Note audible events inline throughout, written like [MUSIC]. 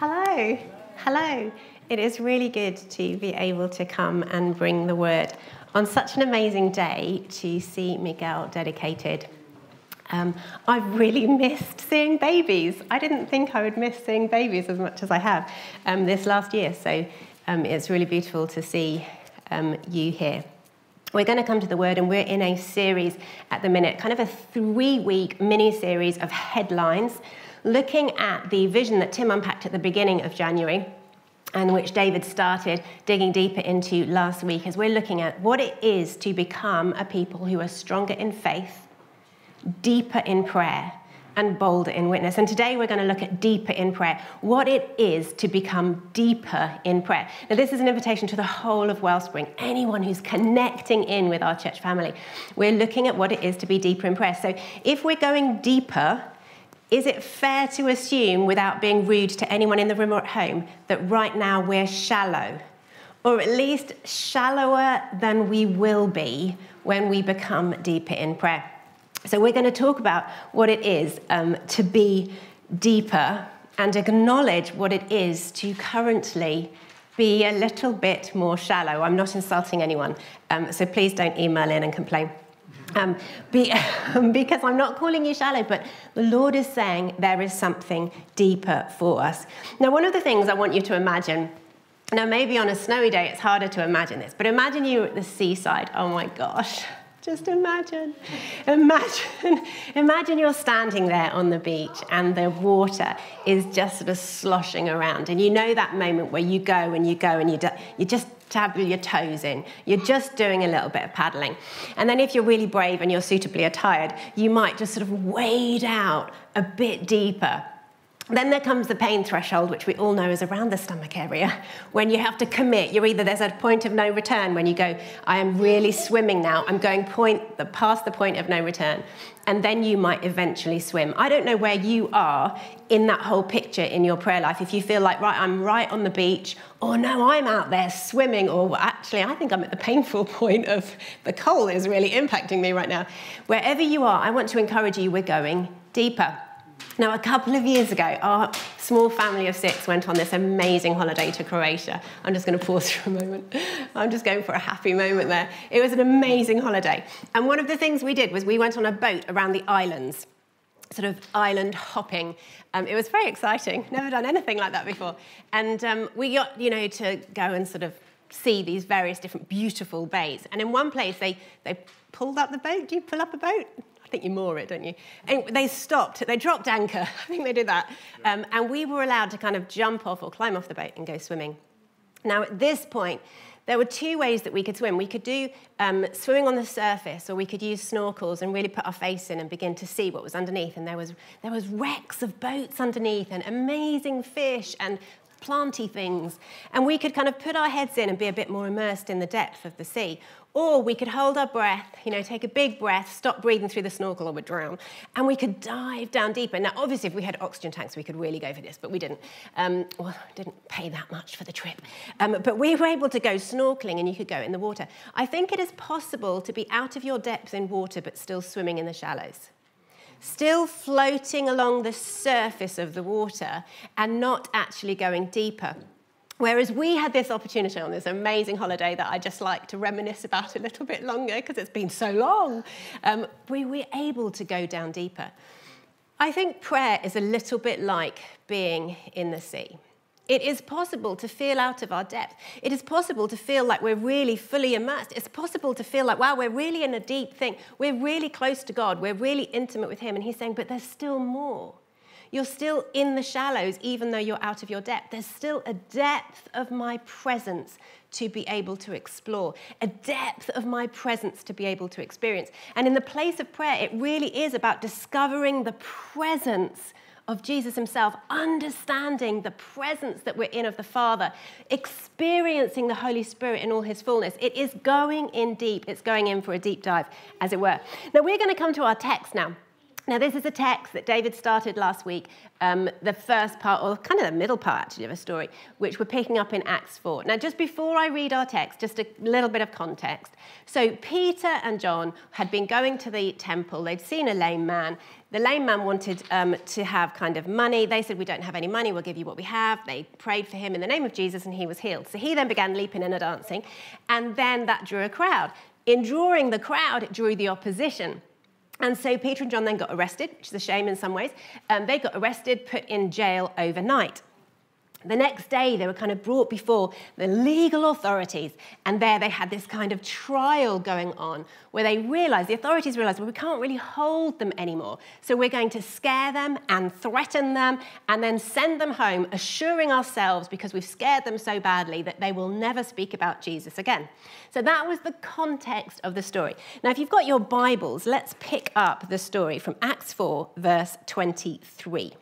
Hello, hello. It is really good to be able to come and bring the word on such an amazing day to see Miguel dedicated. Um, I've really [LAUGHS] missed seeing babies. I didn't think I would miss seeing babies as much as I have um, this last year, so um, it's really beautiful to see um, you here. We're going to come to the word, and we're in a series at the minute, kind of a three week mini series of headlines looking at the vision that Tim unpacked at the beginning of January and which David started digging deeper into last week as we're looking at what it is to become a people who are stronger in faith, deeper in prayer, and bolder in witness. And today we're going to look at deeper in prayer, what it is to become deeper in prayer. Now, this is an invitation to the whole of Wellspring, anyone who's connecting in with our church family. We're looking at what it is to be deeper in prayer. So, if we're going deeper, is it fair to assume, without being rude to anyone in the room or at home, that right now we're shallow? Or at least shallower than we will be when we become deeper in prayer. So, we're going to talk about what it is um, to be deeper and acknowledge what it is to currently be a little bit more shallow. I'm not insulting anyone, um, so please don't email in and complain. Um, be, [LAUGHS] because I'm not calling you shallow, but the Lord is saying there is something deeper for us. Now, one of the things I want you to imagine now, maybe on a snowy day, it's harder to imagine this, but imagine you're at the seaside. Oh my gosh, [LAUGHS] just imagine. Imagine, [LAUGHS] imagine you're standing there on the beach and the water is just sort of sloshing around. And you know that moment where you go and you go and you, do, you just tap your toes in. You're just doing a little bit of paddling. And then if you're really brave and you're suitably attired, you might just sort of wade out a bit deeper then there comes the pain threshold, which we all know is around the stomach area, when you have to commit. You're either there's a point of no return when you go, I am really swimming now. I'm going point the, past the point of no return, and then you might eventually swim. I don't know where you are in that whole picture in your prayer life. If you feel like right, I'm right on the beach, or no, I'm out there swimming, or actually, I think I'm at the painful [LAUGHS] point of the cold is really impacting me right now. Wherever you are, I want to encourage you. We're going deeper. Now, a couple of years ago, our small family of six went on this amazing holiday to Croatia. I'm just going to pause [LAUGHS] for a moment. I'm just going for a happy moment there. It was an amazing holiday. And one of the things we did was we went on a boat around the islands sort of island hopping. Um, it was very exciting. Never done anything like that before. And um, we got, you know, to go and sort of see these various different beautiful bays. And in one place, they, they pulled up the boat. Do you pull up a boat? I think you moor it, don't you? And they stopped, they dropped anchor. [LAUGHS] I think they did that. Um, and we were allowed to kind of jump off or climb off the boat and go swimming. Now, at this point, there were two ways that we could swim. We could do um, swimming on the surface, or we could use snorkels and really put our face in and begin to see what was underneath. And there was, there was wrecks of boats underneath and amazing fish and planty things. And we could kind of put our heads in and be a bit more immersed in the depth of the sea. Or we could hold our breath, you know, take a big breath, stop breathing through the snorkel or we'd drown, and we could dive down deeper. Now, obviously, if we had oxygen tanks, we could really go for this, but we didn't. Um, well, didn't pay that much for the trip. Um, but we were able to go snorkeling and you could go in the water. I think it is possible to be out of your depth in water but still swimming in the shallows still floating along the surface of the water and not actually going deeper. Whereas we had this opportunity on this amazing holiday that I just like to reminisce about a little bit longer because it's been so long, um, we were able to go down deeper. I think prayer is a little bit like being in the sea. It is possible to feel out of our depth. It is possible to feel like we're really fully immersed. It's possible to feel like, wow, we're really in a deep thing. We're really close to God. We're really intimate with Him. And He's saying, but there's still more. You're still in the shallows, even though you're out of your depth. There's still a depth of my presence to be able to explore, a depth of my presence to be able to experience. And in the place of prayer, it really is about discovering the presence of Jesus himself, understanding the presence that we're in of the Father, experiencing the Holy Spirit in all his fullness. It is going in deep. It's going in for a deep dive, as it were. Now, we're going to come to our text now. Now, this is a text that David started last week, um, the first part, or kind of the middle part actually of a story, which we're picking up in Acts 4. Now, just before I read our text, just a little bit of context. So, Peter and John had been going to the temple, they'd seen a lame man. The lame man wanted um, to have kind of money. They said, We don't have any money, we'll give you what we have. They prayed for him in the name of Jesus, and he was healed. So, he then began leaping and dancing, and then that drew a crowd. In drawing the crowd, it drew the opposition. And so Peter and John then got arrested, which is a shame in some ways. Um, they got arrested, put in jail overnight. The next day, they were kind of brought before the legal authorities, and there they had this kind of trial going on where they realized, the authorities realized, well, we can't really hold them anymore. So we're going to scare them and threaten them and then send them home, assuring ourselves, because we've scared them so badly, that they will never speak about Jesus again. So that was the context of the story. Now, if you've got your Bibles, let's pick up the story from Acts 4, verse 23.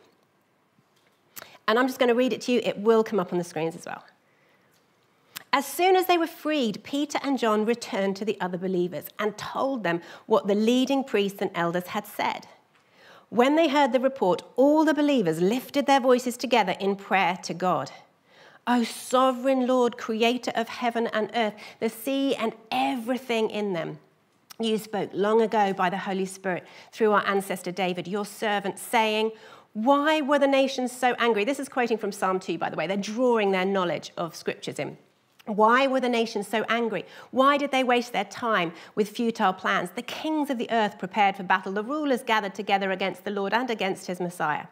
And I'm just going to read it to you. It will come up on the screens as well. As soon as they were freed, Peter and John returned to the other believers and told them what the leading priests and elders had said. When they heard the report, all the believers lifted their voices together in prayer to God. O sovereign Lord, creator of heaven and earth, the sea and everything in them. You spoke long ago by the Holy Spirit through our ancestor David, your servant, saying, why were the nations so angry? This is quoting from Psalm 2, by the way. They're drawing their knowledge of scriptures in. Why were the nations so angry? Why did they waste their time with futile plans? The kings of the earth prepared for battle, the rulers gathered together against the Lord and against his Messiah.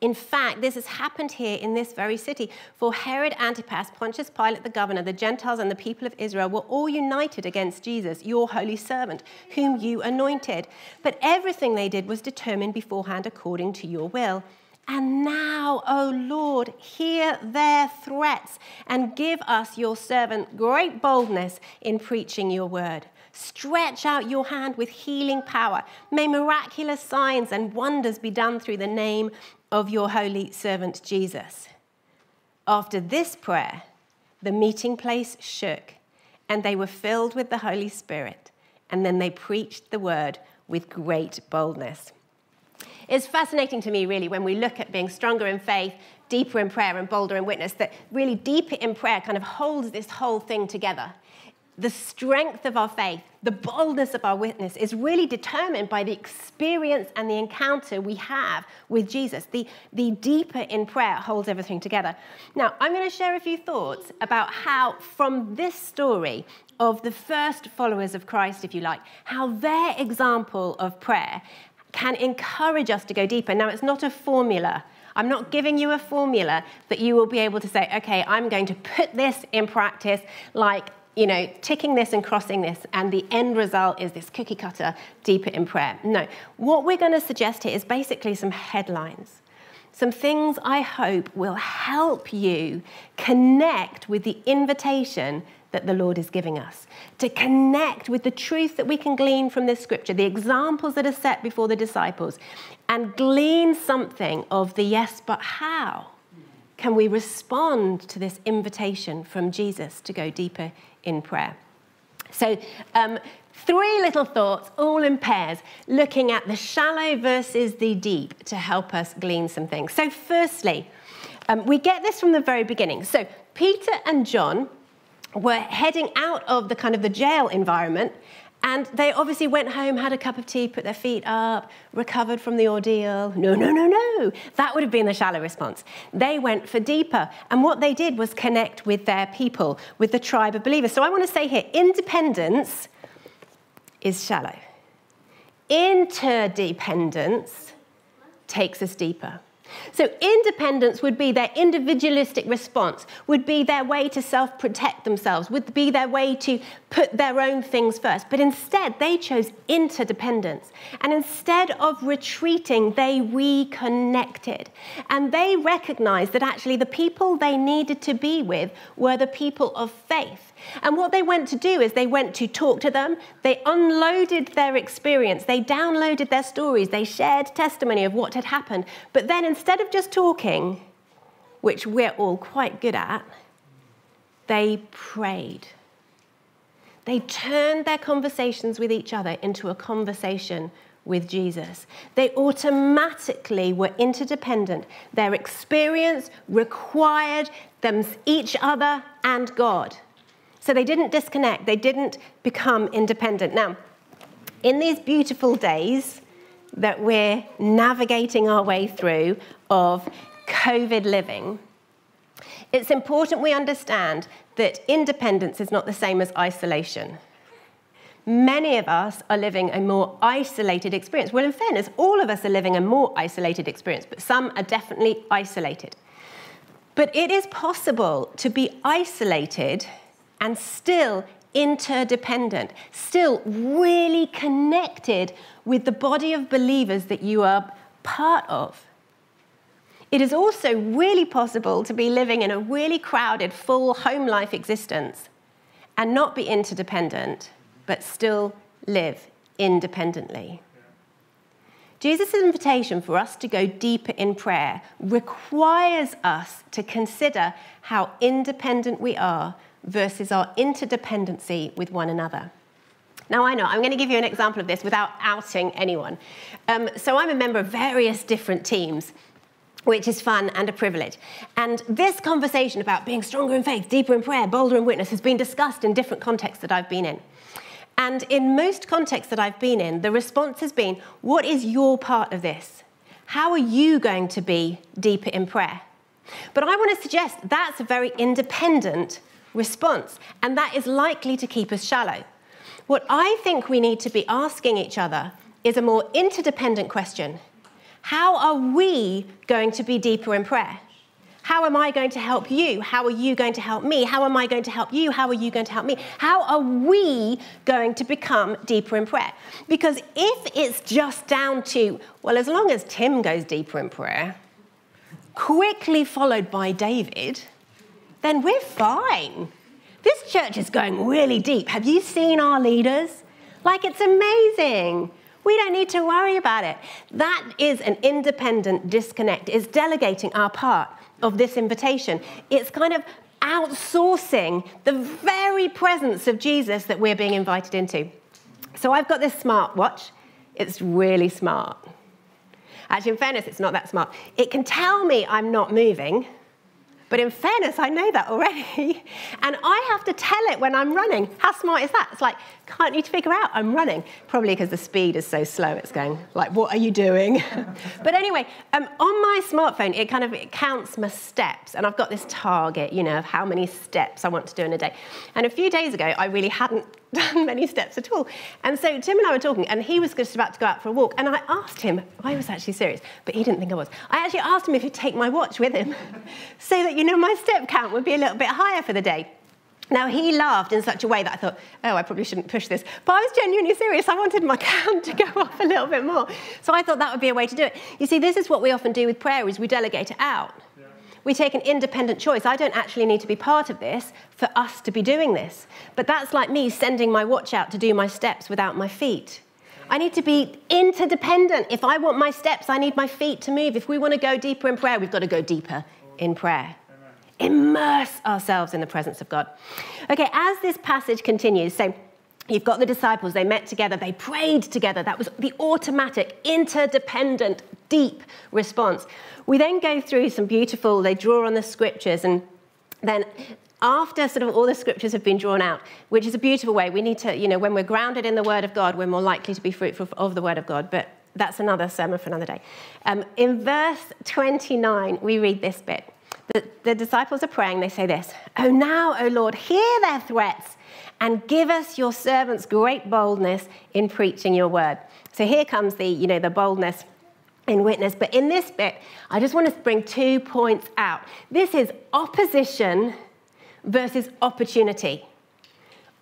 In fact, this has happened here in this very city. For Herod Antipas, Pontius Pilate the governor, the Gentiles, and the people of Israel were all united against Jesus, your holy servant, whom you anointed. But everything they did was determined beforehand according to your will. And now, O Lord, hear their threats and give us, your servant, great boldness in preaching your word. Stretch out your hand with healing power. May miraculous signs and wonders be done through the name of your holy servant Jesus. After this prayer, the meeting place shook, and they were filled with the Holy Spirit, and then they preached the word with great boldness. It's fascinating to me, really, when we look at being stronger in faith, deeper in prayer, and bolder in witness, that really deeper in prayer kind of holds this whole thing together the strength of our faith, the boldness of our witness is really determined by the experience and the encounter we have with Jesus. The, the deeper in prayer holds everything together. Now, I'm going to share a few thoughts about how, from this story of the first followers of Christ, if you like, how their example of prayer can encourage us to go deeper. Now, it's not a formula. I'm not giving you a formula that you will be able to say, okay, I'm going to put this in practice like you know, ticking this and crossing this, and the end result is this cookie cutter deeper in prayer. No, what we're going to suggest here is basically some headlines. Some things I hope will help you connect with the invitation that the Lord is giving us, to connect with the truth that we can glean from this scripture, the examples that are set before the disciples, and glean something of the yes, but how can we respond to this invitation from Jesus to go deeper in prayer. So, um, three little thoughts, all in pairs, looking at the shallow versus the deep to help us glean some things. So, firstly, um, we get this from the very beginning. So, Peter and John were heading out of the kind of the jail environment and they obviously went home, had a cup of tea, put their feet up, recovered from the ordeal. No, no, no, no. That would have been the shallow response. They went for deeper. And what they did was connect with their people, with the tribe of believers. So I want to say here independence is shallow, interdependence takes us deeper. So, independence would be their individualistic response, would be their way to self protect themselves, would be their way to put their own things first. But instead, they chose interdependence. And instead of retreating, they reconnected. And they recognized that actually the people they needed to be with were the people of faith. And what they went to do is they went to talk to them, they unloaded their experience, they downloaded their stories, they shared testimony of what had happened. But then instead of just talking, which we're all quite good at, they prayed. They turned their conversations with each other into a conversation with Jesus. They automatically were interdependent. Their experience required them, each other and God. So they didn't disconnect, they didn't become independent. Now, in these beautiful days that we're navigating our way through of COVID living, it's important we understand that independence is not the same as isolation. Many of us are living a more isolated experience. Well, in fairness, all of us are living a more isolated experience, but some are definitely isolated. But it is possible to be isolated and still interdependent, still really connected with the body of believers that you are part of. It is also really possible to be living in a really crowded, full home life existence and not be interdependent, but still live independently. Jesus' invitation for us to go deeper in prayer requires us to consider how independent we are versus our interdependency with one another. Now, I know, I'm going to give you an example of this without outing anyone. Um, so, I'm a member of various different teams, which is fun and a privilege. And this conversation about being stronger in faith, deeper in prayer, bolder in witness has been discussed in different contexts that I've been in. And in most contexts that I've been in, the response has been, What is your part of this? How are you going to be deeper in prayer? But I want to suggest that's a very independent response, and that is likely to keep us shallow. What I think we need to be asking each other is a more interdependent question How are we going to be deeper in prayer? How am I going to help you? How are you going to help me? How am I going to help you? How are you going to help me? How are we going to become deeper in prayer? Because if it's just down to, well, as long as Tim goes deeper in prayer, quickly followed by David, then we're fine. This church is going really deep. Have you seen our leaders? Like, it's amazing. We don't need to worry about it. That is an independent disconnect. It's delegating our part of this invitation. It's kind of outsourcing the very presence of Jesus that we're being invited into. So I've got this smartwatch. It's really smart. Actually, in fairness, it's not that smart. It can tell me I'm not moving but in fairness, I know that already. [LAUGHS] And I have to tell it when I'm running. How smart is that? It's like, can't you figure out I'm running? Probably because the speed is so slow, it's going, like, what are you doing? [LAUGHS] but anyway, um, on my smartphone, it kind of it counts my steps. And I've got this target, you know, of how many steps I want to do in a day. And a few days ago, I really hadn't [LAUGHS] done many steps at all. And so Tim and I were talking, and he was just about to go out for a walk. And I asked him, I was actually serious, but he didn't think I was. I actually asked him if he'd take my watch with him [LAUGHS] so that, you know, my step count would be a little bit higher for the day. Now, he laughed in such a way that I thought, oh, I probably shouldn't push this. But I was genuinely serious. I wanted my [LAUGHS] count to go up a little bit more. So I thought that would be a way to do it. You see, this is what we often do with prayer is we delegate it out we take an independent choice. I don't actually need to be part of this for us to be doing this. But that's like me sending my watch out to do my steps without my feet. I need to be interdependent. If I want my steps, I need my feet to move. If we want to go deeper in prayer, we've got to go deeper in prayer. Immerse ourselves in the presence of God. Okay, as this passage continues, so You've got the disciples, they met together, they prayed together. That was the automatic, interdependent, deep response. We then go through some beautiful, they draw on the scriptures, and then after sort of all the scriptures have been drawn out, which is a beautiful way, we need to, you know, when we're grounded in the Word of God, we're more likely to be fruitful of the Word of God. But that's another sermon for another day. Um, in verse 29, we read this bit. The, the disciples are praying, they say this Oh, now, O Lord, hear their threats and give us your servants great boldness in preaching your word. So here comes the, you know, the boldness in witness. But in this bit, I just want to bring two points out. This is opposition versus opportunity.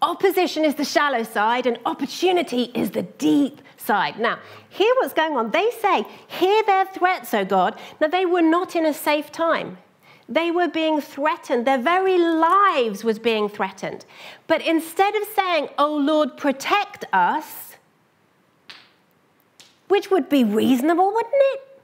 Opposition is the shallow side, and opportunity is the deep side. Now, hear what's going on. They say, Hear their threats, O God. Now, they were not in a safe time. They were being threatened. Their very lives was being threatened. But instead of saying, Oh Lord, protect us, which would be reasonable, wouldn't it?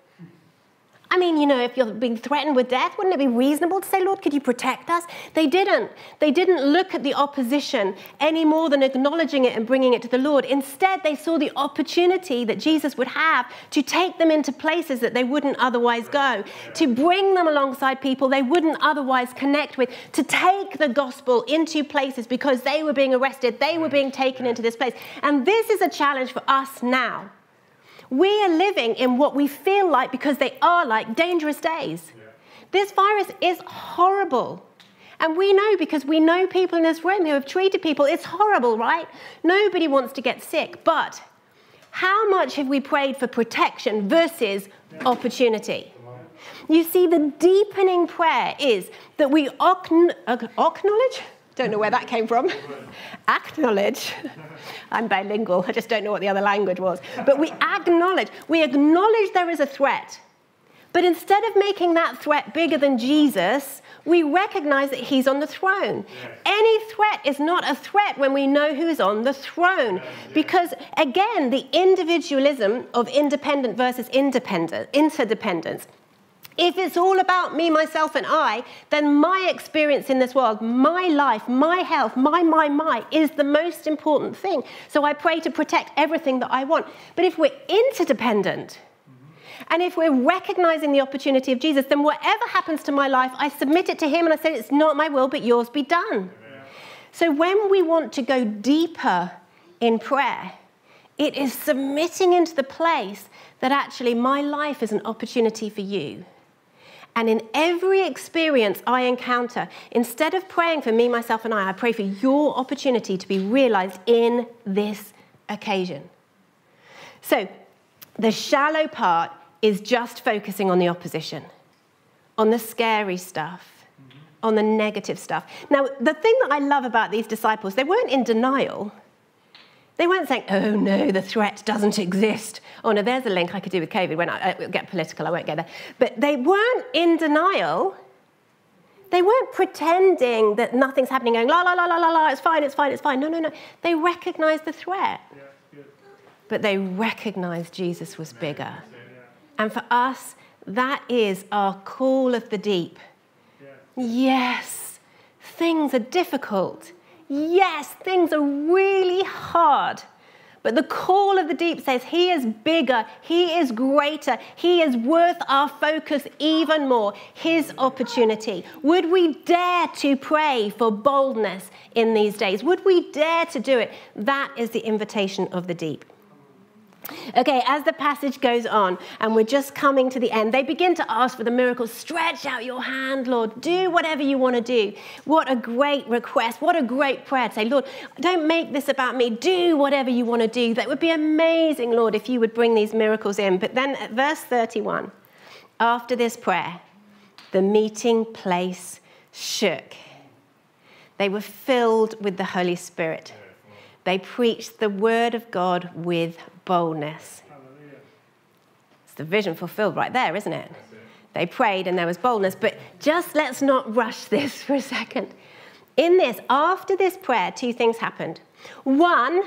I mean, you know, if you're being threatened with death, wouldn't it be reasonable to say, Lord, could you protect us? They didn't. They didn't look at the opposition any more than acknowledging it and bringing it to the Lord. Instead, they saw the opportunity that Jesus would have to take them into places that they wouldn't otherwise go, to bring them alongside people they wouldn't otherwise connect with, to take the gospel into places because they were being arrested, they were being taken into this place. And this is a challenge for us now. We are living in what we feel like, because they are like, dangerous days. Yeah. This virus is horrible. And we know because we know people in this room who have treated people. It's horrible, right? Nobody wants to get sick. But how much have we prayed for protection versus opportunity? You see, the deepening prayer is that we acknowledge don't know where that came from. acknowledge. I'm bilingual, I just don't know what the other language was. But we acknowledge. We acknowledge there is a threat. But instead of making that threat bigger than Jesus, we recognize that he's on the throne. Yes. Any threat is not a threat when we know who is on the throne. Yes. Because again, the individualism of independent versus independent, interdependence if it's all about me, myself, and I, then my experience in this world, my life, my health, my, my, my is the most important thing. So I pray to protect everything that I want. But if we're interdependent, and if we're recognizing the opportunity of Jesus, then whatever happens to my life, I submit it to Him and I say, It's not my will, but yours be done. So when we want to go deeper in prayer, it is submitting into the place that actually my life is an opportunity for you. And in every experience I encounter, instead of praying for me, myself, and I, I pray for your opportunity to be realized in this occasion. So, the shallow part is just focusing on the opposition, on the scary stuff, on the negative stuff. Now, the thing that I love about these disciples, they weren't in denial. They weren't saying, oh no, the threat doesn't exist. Oh no, there's a link I could do with COVID when I, uh, I get political, I won't get there. But they weren't in denial. They weren't pretending that nothing's happening, going, la, la, la, la, la, la, it's fine, it's fine, it's fine. No, no, no. They recognized the threat. Yeah, but they recognized Jesus was bigger. And for us, that is our call of the deep. Yeah. Yes, things are difficult Yes, things are really hard. But the call of the deep says He is bigger, He is greater, He is worth our focus even more, His opportunity. Would we dare to pray for boldness in these days? Would we dare to do it? That is the invitation of the deep. Okay, as the passage goes on, and we're just coming to the end, they begin to ask for the miracle. Stretch out your hand, Lord. Do whatever you want to do. What a great request. What a great prayer to say, Lord, don't make this about me. Do whatever you want to do. That would be amazing, Lord, if you would bring these miracles in. But then at verse 31, after this prayer, the meeting place shook. They were filled with the Holy Spirit. They preached the word of God with boldness. It's the vision fulfilled right there, isn't it? it? They prayed and there was boldness. But just let's not rush this [LAUGHS] for a second. In this, after this prayer, two things happened. One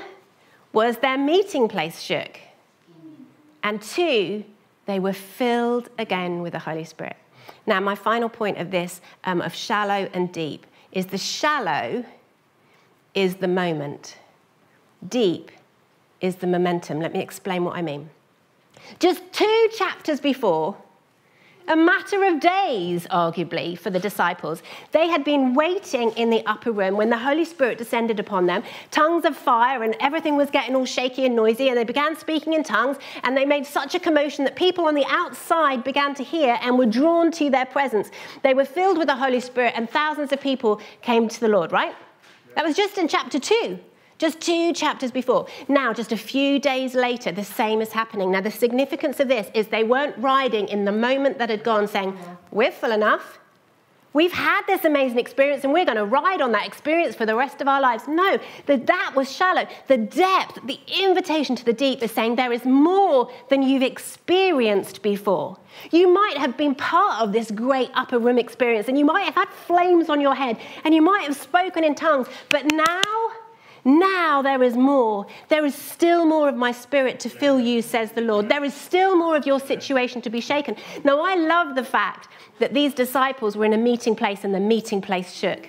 was their meeting place shook. And two, they were filled again with the Holy Spirit. Now, my final point of this, um, of shallow and deep, is the shallow is the moment, deep is the momentum. Let me explain what I mean. Just two chapters before, a matter of days, arguably, for the disciples. They had been waiting in the upper room when the Holy Spirit descended upon them, tongues of fire, and everything was getting all shaky and noisy. And they began speaking in tongues, and they made such a commotion that people on the outside began to hear and were drawn to their presence. They were filled with the Holy Spirit, and thousands of people came to the Lord, right? That was just in chapter 2. Just two chapters before. Now, just a few days later, the same is happening. Now, the significance of this is they weren't riding in the moment that had gone saying, We're full enough. We've had this amazing experience and we're going to ride on that experience for the rest of our lives. No, the, that was shallow. The depth, the invitation to the deep is saying there is more than you've experienced before. You might have been part of this great upper room experience and you might have had flames on your head and you might have spoken in tongues, but now Now there is more. There is still more of my spirit to fill you, says the Lord. There is still more of your situation to be shaken. Now, I love the fact that these disciples were in a meeting place and the meeting place shook.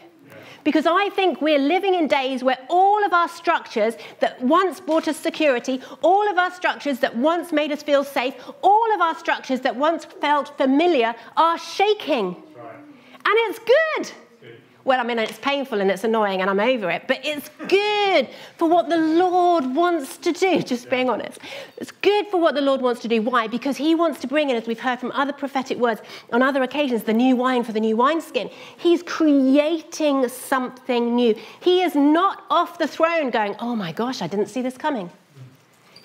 Because I think we're living in days where all of our structures that once brought us security, all of our structures that once made us feel safe, all of our structures that once felt familiar are shaking. Right. And it's good. Well, I mean, it's painful and it's annoying and I'm over it, but it's good for what the Lord wants to do, [LAUGHS] just being honest. It's good for what the Lord wants to do. Why? Because He wants to bring in, as we've heard from other prophetic words on other occasions, the new wine for the new wineskin. He's creating something new. He is not off the throne going, oh my gosh, I didn't see this coming.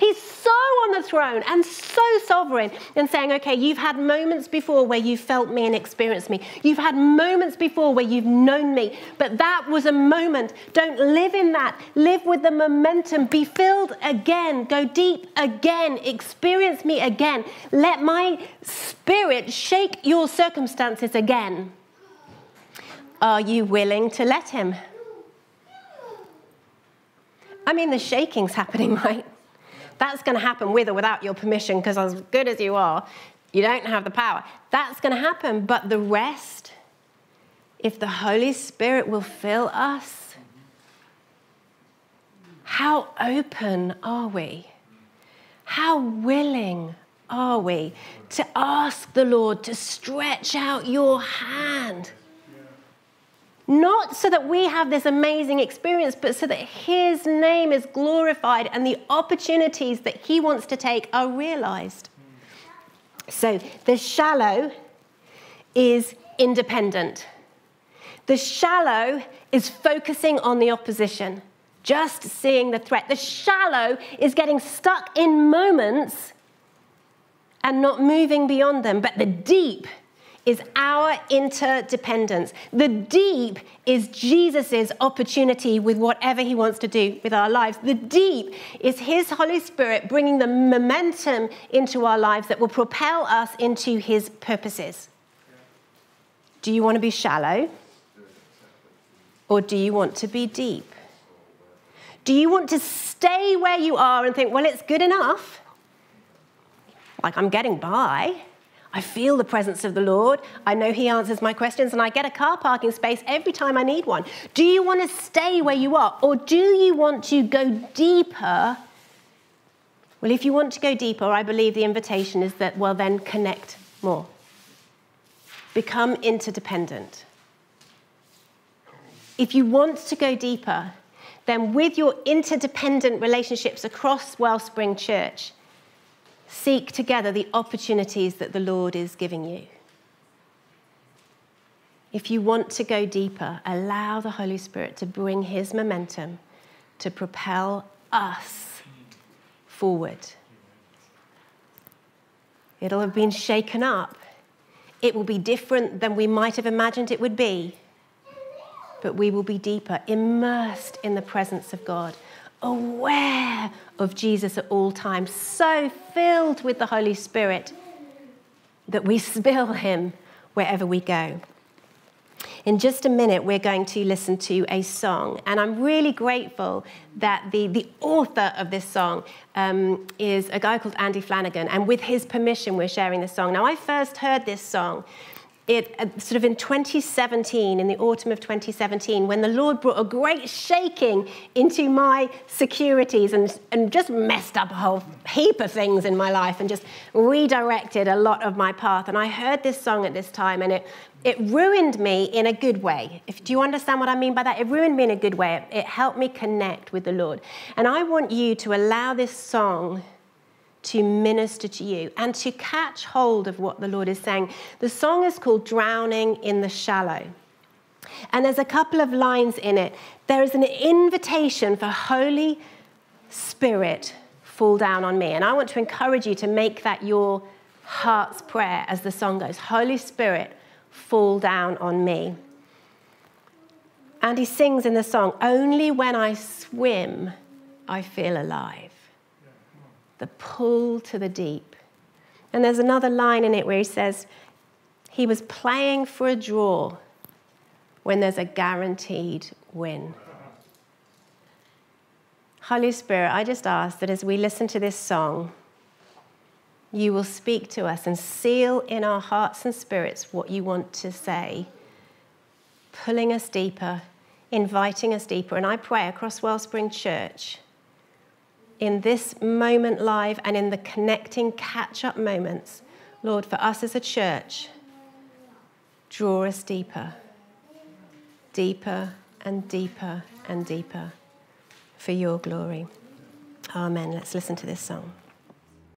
He's so on the throne and so sovereign and saying, okay, you've had moments before where you felt me and experienced me. You've had moments before where you've known me, but that was a moment. Don't live in that. Live with the momentum. Be filled again. Go deep again. Experience me again. Let my spirit shake your circumstances again. Are you willing to let him? I mean, the shaking's happening, [LAUGHS] right? That's going to happen with or without your permission, because as good as you are, you don't have the power. That's going to happen. But the rest, if the Holy Spirit will fill us, how open are we? How willing are we to ask the Lord to stretch out your hand? Not so that we have this amazing experience, but so that His name is glorified and the opportunities that He wants to take are realized. So the shallow is independent. The shallow is focusing on the opposition, just seeing the threat. The shallow is getting stuck in moments and not moving beyond them. But the deep is our interdependence. The deep is Jesus' opportunity with whatever he wants to do with our lives. The deep is his Holy Spirit bringing the momentum into our lives that will propel us into his purposes. Do you want to be shallow? Or do you want to be deep? Do you want to stay where you are and think, well, it's good enough? Like I'm getting by. I feel the presence of the Lord. I know He answers my questions, and I get a car parking space every time I need one. Do you want to stay where you are, or do you want to go deeper? Well, if you want to go deeper, I believe the invitation is that, well, then connect more, become interdependent. If you want to go deeper, then with your interdependent relationships across Wellspring Church, seek together the opportunities that the Lord is giving you. If you want to go deeper, allow the Holy Spirit to bring His momentum to propel us forward. It'll have been shaken up. It will be different than we might have imagined it would be, but we will be deeper, immersed in the presence of God aware of Jesus at all times, so filled with the Holy Spirit that we [LAUGHS] spill him wherever we go. In just a minute, we're going to listen to a song, and I'm really grateful that the, the author of this song um, is a guy called Andy Flanagan, and with his permission, we're sharing this song. Now, I first heard this song it, uh, sort of in 2017, in the autumn of 2017, when the Lord brought a great shaking into my securities and, and just messed up a whole heap of things in my life and just redirected a lot of my path. And I heard this song at this time, and it, it ruined me in a good way. If, do you understand what I mean by that? It ruined me in a good way. It, it helped me connect with the Lord. And I want you to allow this song to minister to you and to catch hold of what the Lord is saying. The song is called Drowning in the Shallow. And there's a couple of lines in it. There is an invitation for Holy Spirit fall down on me. And I want to encourage you to make that your heart's prayer as the song goes Holy Spirit, fall down on me. And he sings in the song, Only when I swim, I feel alive the pull to the deep. And there's another line in it where he says, he was playing for a draw when there's a guaranteed win. Holy Spirit, I just ask that as we listen to this song, you will speak to us and seal in our hearts and spirits what you want to say, pulling us deeper, inviting us deeper. And I pray across Wellspring Church, in this moment live and in the connecting catch up moments, Lord, for us as a church, draw us deeper, deeper and deeper and deeper for your glory. Amen. Let's listen to this song.